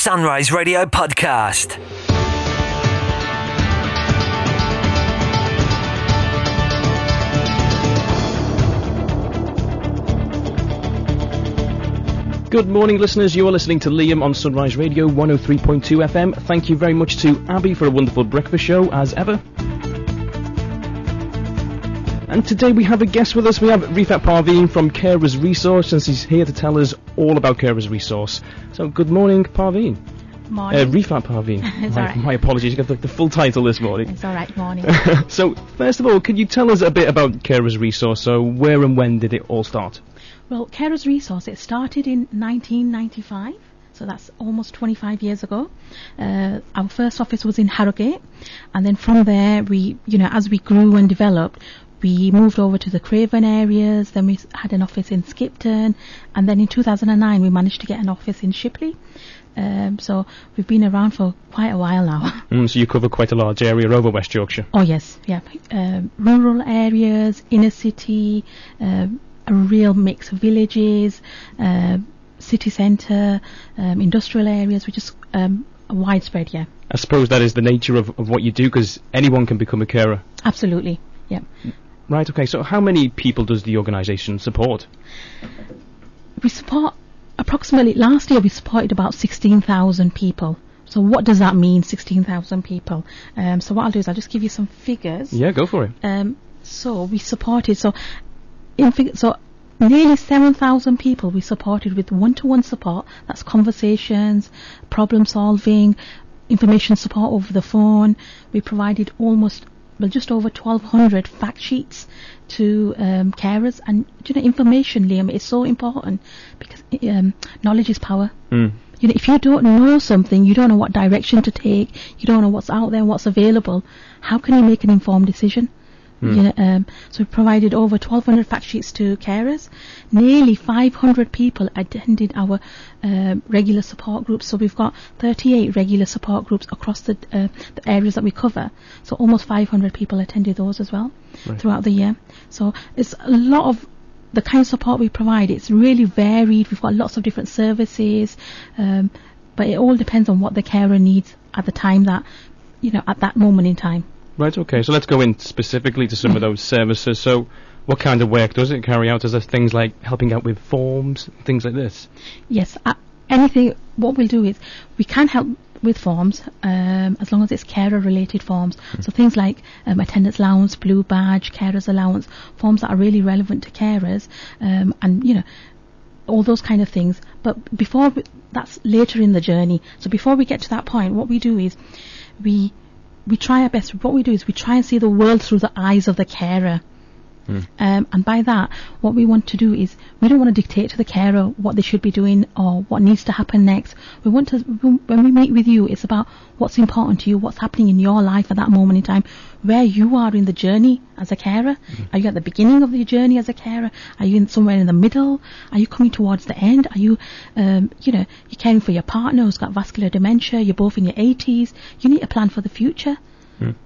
Sunrise Radio podcast. Good morning, listeners. You are listening to Liam on Sunrise Radio 103.2 FM. Thank you very much to Abby for a wonderful breakfast show, as ever. And today we have a guest with us. We have Rifat Parveen from Carers Resource, and he's here to tell us all about Carers Resource. So, good morning, Parveen. Morning. Uh, Rifat Parveen. It's my, all right. my apologies, you got the, the full title this morning. It's all right, morning. so, first of all, could you tell us a bit about Carers Resource? So, where and when did it all start? well, Carers Resource, it started in 1995, so that's almost 25 years ago. Uh, our first office was in Harrogate, and then from there, we, you know, as we grew and developed, we moved over to the Craven areas, then we had an office in Skipton, and then in 2009 we managed to get an office in Shipley. Um, so we've been around for quite a while now. Mm, so, you cover quite a large area over West Yorkshire. Oh yes, yeah. Um, rural areas, inner city, um, a real mix of villages, um city centre, um, industrial areas. We just um, widespread, yeah. I suppose that is the nature of, of what you do, because anyone can become a carer. Absolutely, yeah. Right, okay, so how many people does the organisation support? We support approximately last year we supported about sixteen thousand people. So what does that mean, sixteen thousand people? Um, so what I'll do is I'll just give you some figures. Yeah, go for it. Um, so we supported so in fig- so nearly seven thousand people we supported with one-to-one support. That's conversations, problem solving, information support over the phone. We provided almost well just over twelve hundred fact sheets to um, carers, and you know information, Liam, is so important because um, knowledge is power. Mm. You know, if you don't know something, you don't know what direction to take, you don't know what's out there, what's available, how can you make an informed decision? You know, um, so we provided over 1,200 fact sheets to carers. Nearly 500 people attended our um regular support groups. So we've got 38 regular support groups across the, uh, the areas that we cover. So almost 500 people attended those as well Right. throughout the year. So it's a lot of the kind of support we provide. It's really varied. We've got lots of different services, um, but it all depends on what the carer needs at the time that, you know, at that moment in time. Right, okay, so let's go in specifically to some of those services. So, what kind of work does it carry out? Is there things like helping out with forms, things like this? Yes, uh, anything. What we'll do is we can help with forms um, as long as it's carer-related forms. So things like um, attendance allowance, blue badge, carers allowance, forms that are really relevant to carers, um, and you know all those kind of things. But before we, that's later in the journey. So before we get to that point, what we do is we we try our best. What we do is we try and see the world through the eyes of the carer. Um, and by that, what we want to do is we don't want to dictate to the carer what they should be doing or what needs to happen next. We want to, when we meet with you, it's about what's important to you, what's happening in your life at that moment in time, where you are in the journey as a carer. Are you at the beginning of the journey as a carer? Are you in somewhere in the middle? Are you coming towards the end? Are you, um, you know, you're caring for your partner who's got vascular dementia? You're both in your 80s. You need a plan for the future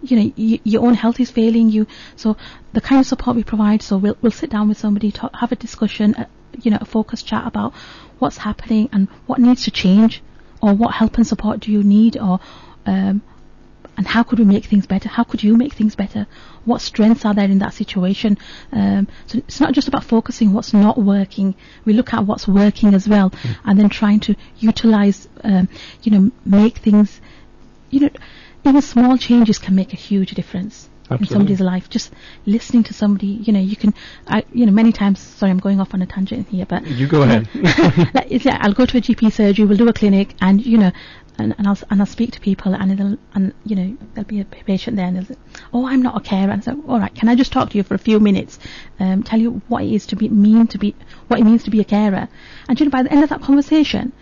you know, y- your own health is failing you. So the kind of support we provide, so we'll we'll sit down with somebody, talk, have a discussion, uh, you know, a focused chat about what's happening and what needs to change, or what help and support do you need, or um, and how could we make things better? How could you make things better? What strengths are there in that situation? Um, so it's not just about focusing what's not working. We look at what's working as well, and then trying to utilize, um, you know, make things, you know, even small changes can make a huge difference in somebody's life. Just listening to somebody, you know, you can, I, you know, many times. Sorry, I'm going off on a tangent here, but You go ahead. like, I'll go to a GP surgery, we'll do a clinic, and you know, and, and I'll and I'll speak to people, and they'll, and you know, there'll be a patient there, and they'll say, "Oh, I'm not a carer." And I say, "All right, can I just talk to you for a few minutes, um, tell you what it is to be mean to be, what it means to be a carer?" And you know, by the end of that conversation,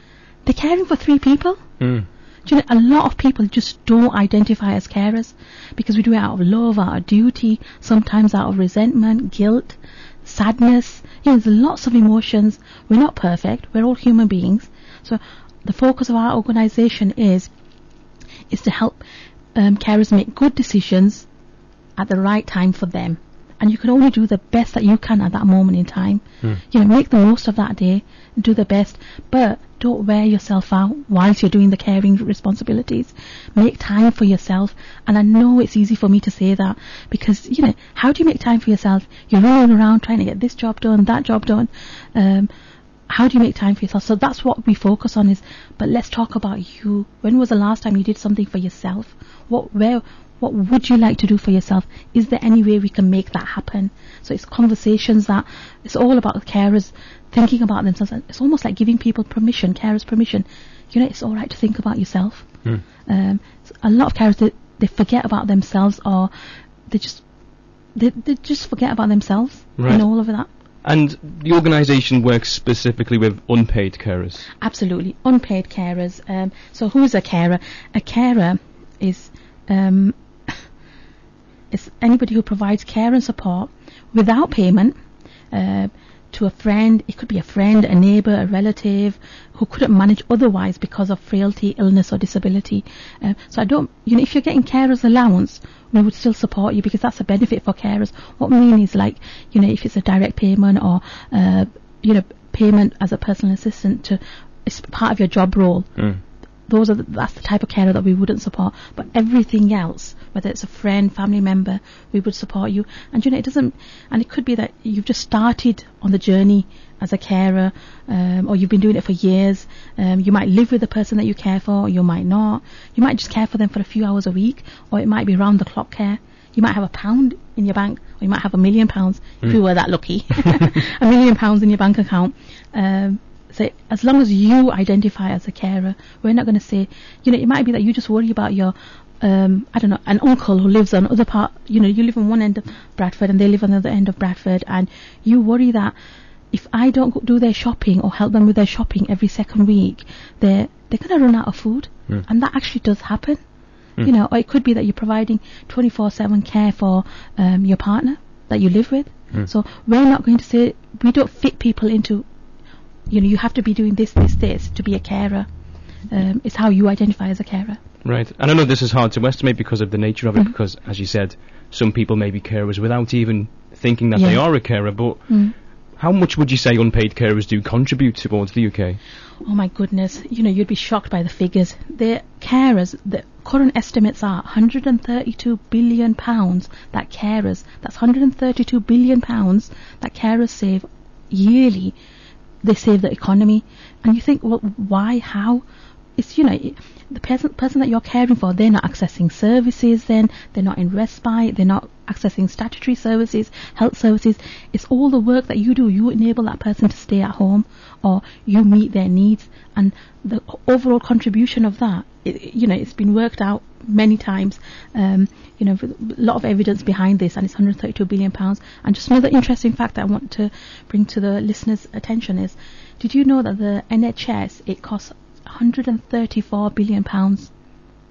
they're caring for three people. Mm. Do you know, a lot of people just don't identify as carers because we do it out of love, out of duty, sometimes out of resentment, guilt, sadness. You know, there's lots of emotions. We're not perfect. We're all human beings. So the focus of our organisation is is to help um, carers make good decisions at the right time for them and you can only do the best that you can at that moment in time. Hmm. You know, make the most of that day, and do the best, but don't wear yourself out whilst you're doing the caring responsibilities. Make time for yourself, and I know it's easy for me to say that because you know, how do you make time for yourself? You're running around trying to get this job done, that job done. Um, how do you make time for yourself? So that's what we focus on is, but let's talk about you. When was the last time you did something for yourself? What, where, what would you like to do for yourself? Is there any way we can make that happen? So it's conversations that, it's all about the carers thinking about themselves. It's almost like giving people permission, carers permission. You know, it's alright to think about yourself. Hmm. Um, so a lot of carers, they, they forget about themselves or they just, they, they just forget about themselves Right. in all of that. And the organisation works specifically with unpaid carers. Absolutely, unpaid carers. Um, so who's a carer? A carer is um, is anybody who provides care and support without payment uh, to a friend. It could be a friend, a neighbour, a relative who couldn't manage otherwise because of frailty, illness, or disability. Uh, so I don't, you know, if you're getting carers allowance, we would still support you because that's a benefit for carers. What we mean is like, you know, if it's a direct payment or, uh, you know, payment as a personal assistant to, it's part of your job role Hmm. Those are the, that's the type of carer that we wouldn't support. But everything else, whether it's a friend, family member, we would support you. And you know, it doesn't. And it could be that you've just started on the journey as a carer, um, or you've been doing it for years. Um, you might live with the person that you care for, or you might not. You might just care for them for a few hours a week, or it might be round the clock care. You might have a pound in your bank, or you might have a million pounds if you were that lucky. a million pounds in your bank account. Um, so as long as you identify as a carer, we're not going to say, you know, it might be that you just worry about your, um, I don't know, an uncle who lives on other part, you know, you live on one end of Bradford and they live on the other end of Bradford, and you worry that if I don't do their shopping or help them with their shopping every second week, they're they're going to run out of food, Mm. and that actually does happen. Mm. You know, or it could be that you're providing 24/7 care for um, your partner that you live with. Mm. So we're not going to say we don't fit people into you know, you have to be doing this, this, this to be a carer. Um, it's how you identify as a carer. Right. And I know this is hard to estimate because of the nature of it, Mhm. because, as you said, some people may be carers without even thinking that they are a carer, but Mm. how much would you say unpaid carers do contribute towards the UK? Oh my goodness, you know, you'd be shocked by the figures. The carers, the current estimates are 132 billion pounds that carers, that's 132 billion pounds that carers save yearly. They save the economy. And you think, well, why, how? It's, you know, the person, person that you're caring for, they're not accessing services then, they're not in respite, they're not accessing statutory services, health services. It's all the work that you do. You enable that person to stay at home or you meet their needs. And the overall contribution of that, it, you know, it's been worked out many times. Um, you know, with a lot of evidence behind this, and it's 132 billion pounds. And just another interesting fact that I want to bring to the listeners' attention is, did you know that the NHS it costs 134 billion pounds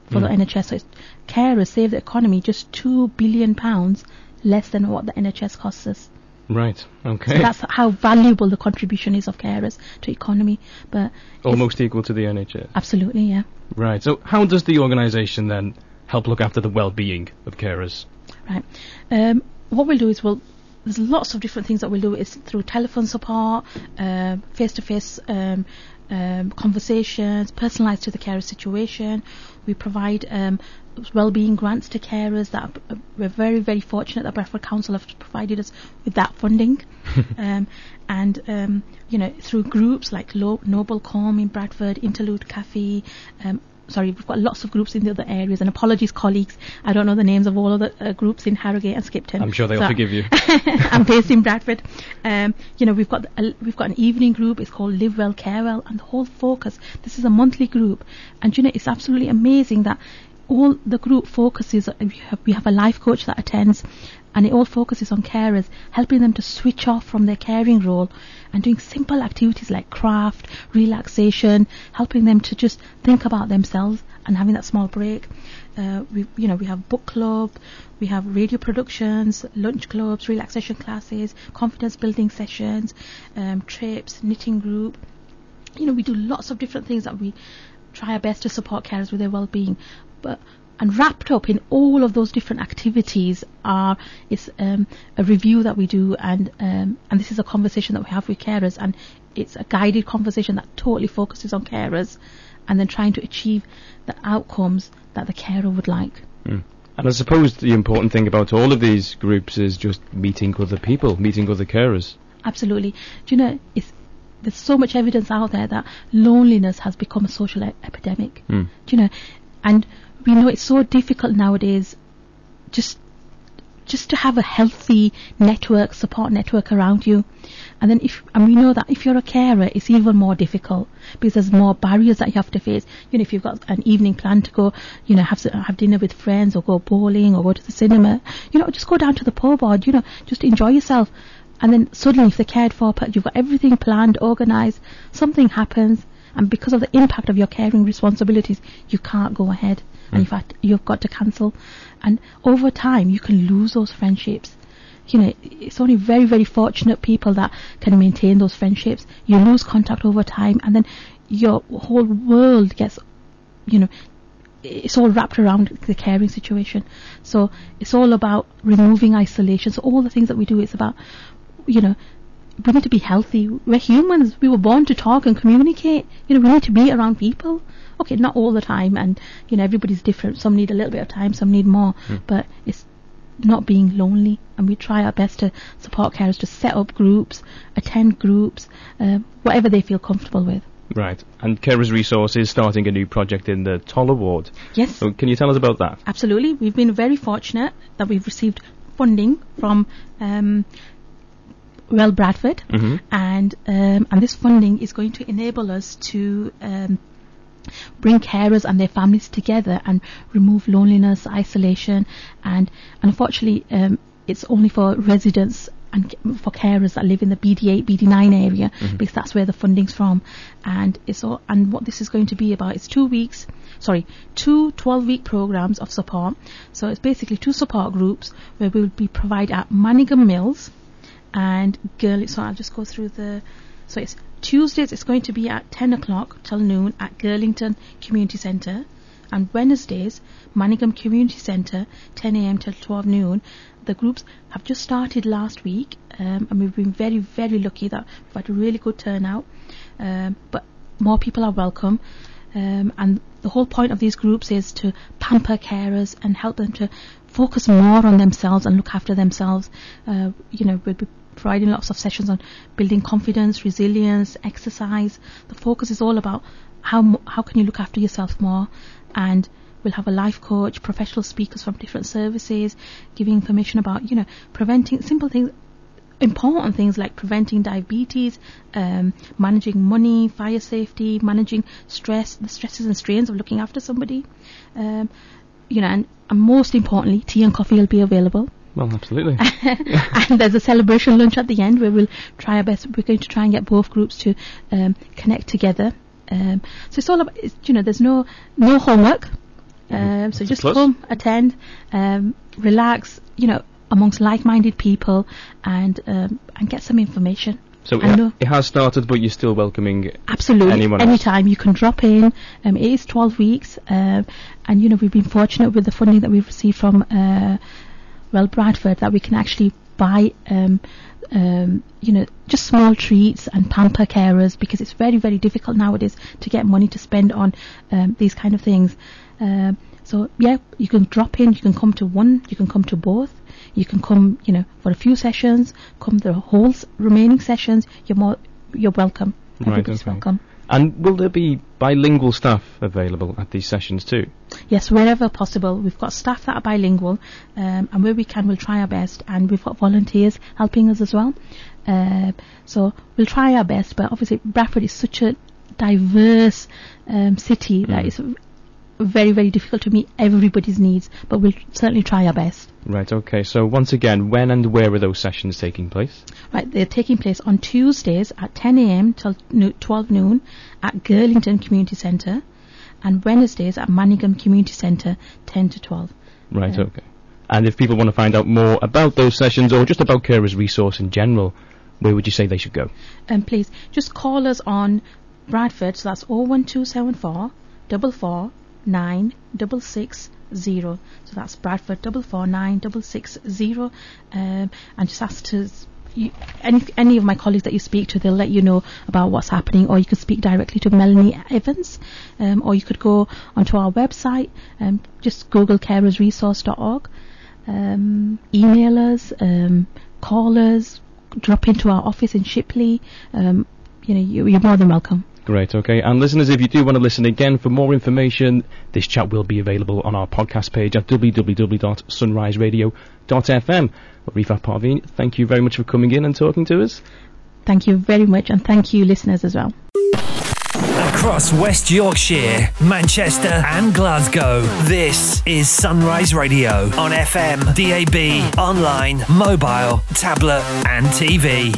for the Mm. NHS? So it's, carers save the economy just two billion pounds less than what the NHS costs us. Right. Okay. So that's how valuable the contribution is of carers to economy. But Almost equal to the NHS. absolutely, yeah. Right. So how does the organisation then help look after the well-being of carers? Right. Um, what we'll do is we'll. There's lots of different things that we'll do. It's through telephone support, um, face-to-face um, um, conversations, personalised to the carer situation. We provide um, well-being grants to carers. That we're very, very fortunate that Bradford Council have provided us with that funding. um, and um, you know through groups like Lo- Noble Calm in Bradford, Interlude Cafe, um, sorry, we've got lots of groups in the other areas. And apologies, colleagues, I don't know the names of all of the uh, groups in Harrogate and Skipton. I'm sure they'll So- forgive you. I'm based in Bradford. Um, you know, we've got a, we've got an evening group. It's called Live Well, Care Well, and the whole focus. This is a monthly group, and you know, it's absolutely amazing that all the group focuses. We have, we have a life coach that attends, and it all focuses on carers, helping them to switch off from their caring role and doing simple activities like craft, relaxation, helping them to just think about themselves and having that small break. Uh, we, you know, we have book club, we have radio productions, lunch clubs, relaxation classes, confidence building sessions, um, trips, knitting group. You know, we do lots of different things that we try our best to support carers with their well-being. But and wrapped up in all of those different activities are is um, a review that we do, and um, and this is a conversation that we have with carers, and it's a guided conversation that totally focuses on carers, and then trying to achieve the outcomes that the carer would like. Mm. And I suppose the important thing about all of these groups is just meeting other people, meeting other carers. Absolutely. Do you know, it's, there's so much evidence out there that loneliness has become a social e- epidemic. Mm. Do you know, and we know it's so difficult nowadays just just to have a healthy network, support network around you. And then if, and we know that if you're a carer, it's even more difficult because there's more barriers that you have to face. You know, if you've got an evening plan to go, you know, have have dinner with friends or go bowling or go to the cinema, you know, just go down to the pub or, you know, just enjoy yourself. And then suddenly if they're cared for, you've got everything planned, organized, something happens, and because of the impact of your caring responsibilities, you can't go ahead and you've, hmm. you've got to cancel. And over time, you can lose those friendships. You know, it's only very, very fortunate people that can maintain those friendships. You lose contact over time, and then your whole world gets, you know, it's all wrapped around the caring situation. So it's all about removing isolation. So all the things that we do, it's about, you know, we need to be healthy. We're humans. We were born to talk and communicate. You know, we need to be around people. Okay, not all the time, and you know, everybody's different. Some need a little bit of time, some need more. Mm. But it's not being lonely, and we try our best to support carers to set up groups, attend groups, uh, whatever they feel comfortable with. Right. And Carers Resource is starting a new project in the Toller ward. Yes. So can you tell us about that? Absolutely. We've been very fortunate that we've received funding from um, Well Bradford, Mm-hmm. and um, and this funding is going to enable us to um, bring carers and their families together and remove loneliness, isolation, and, unfortunately, um, it's only for residents and for carers that live in the BD8, BD9 area because that's where the funding's from. And it's all, and what this is going to be about is two weeks, sorry, two 12-week programs of support. So it's basically two support groups where we will be provided at Manningham Mills and Girl. So I'll just go through the. So it's Tuesdays. It's going to be at 10 o'clock till noon at Girlington Community Centre, and Wednesdays Manningham Community Centre 10 a.m. till 12 noon. The groups have just started last week, um, and we've been very, very lucky that we've had a really good turnout. Um, but more people are welcome. Um, and the whole point of these groups is to pamper carers and help them to focus more on themselves and look after themselves. Uh, you know, be providing lots of sessions on building confidence, resilience, exercise. The focus is all about how how can you look after yourself more, and we'll have a life coach, professional speakers from different services, giving information about you know preventing simple things important things like preventing diabetes, um, managing money, fire safety, managing stress, the stresses and strains of looking after somebody. Um, you know, and, and most importantly, tea and coffee will be available. Well, absolutely. and there's a celebration lunch at the end where we'll try our best. We're going to try and get both groups to um, connect together. Um, so it's all about, it's, you know, there's no no homework. Um, so just come, attend, um, relax, you know, amongst like-minded people, and um, and get some information. So I know. it, it has started, but you're still welcoming. Absolutely. Anyone else? Anytime you can drop in. Um, it is 12 weeks, um, and you know we've been fortunate with the funding that we've received from uh, well Bradford that we can actually buy. Um, um, you know, just small treats and pamper carers because it's very, very difficult nowadays to get money to spend on um, these kind of things. Um, so yeah, you can drop in. You can come to one. You can come to both. You can come, you know, for a few sessions. Come the whole remaining sessions. You're more, you're welcome. Right, Everybody's okay. welcome. And will there be bilingual staff available at these sessions too? Yes, wherever possible. We've got staff that are bilingual, um, and where we can, we'll try our best. And we've got volunteers helping us as well. Uh, so we'll try our best. But obviously, Bradford is such a diverse um, city that Mm. it's very, very difficult to meet everybody's needs. But we'll certainly try our best. Right, okay. So once again, when and where are those sessions taking place? Right, they're taking place on Tuesdays at 10 a.m. till 12 noon at Girlington Community Centre, and Wednesdays at Manningham Community Centre, 10 to 12. Right, Yeah. okay. And if people want to find out more about those sessions or just about Carers Resource in general, where would you say they should go? um, please just call us on Bradford, so that's 01274 double four nine double six zero. So that's Bradford double four nine double six zero, um, and just ask to. You, any any of my colleagues that you speak to, they'll let you know about what's happening, or you could speak directly to Melanie Evans, um, or you could go onto our website, um, just Google carersresource.org, um, email us, um, call us, drop into our office in Shipley. Um, you know, you, you're more than welcome. Great, okay. And listeners, if you do want to listen again for more information, this chat will be available on our podcast page at www.sunriseradio.fm. But Rifat Parveen, thank you very much for coming in and talking to us. Thank you very much, and thank you, listeners, as well. Across West Yorkshire, Manchester, and Glasgow, this is Sunrise Radio on FM, DAB, online, mobile, tablet, and TV.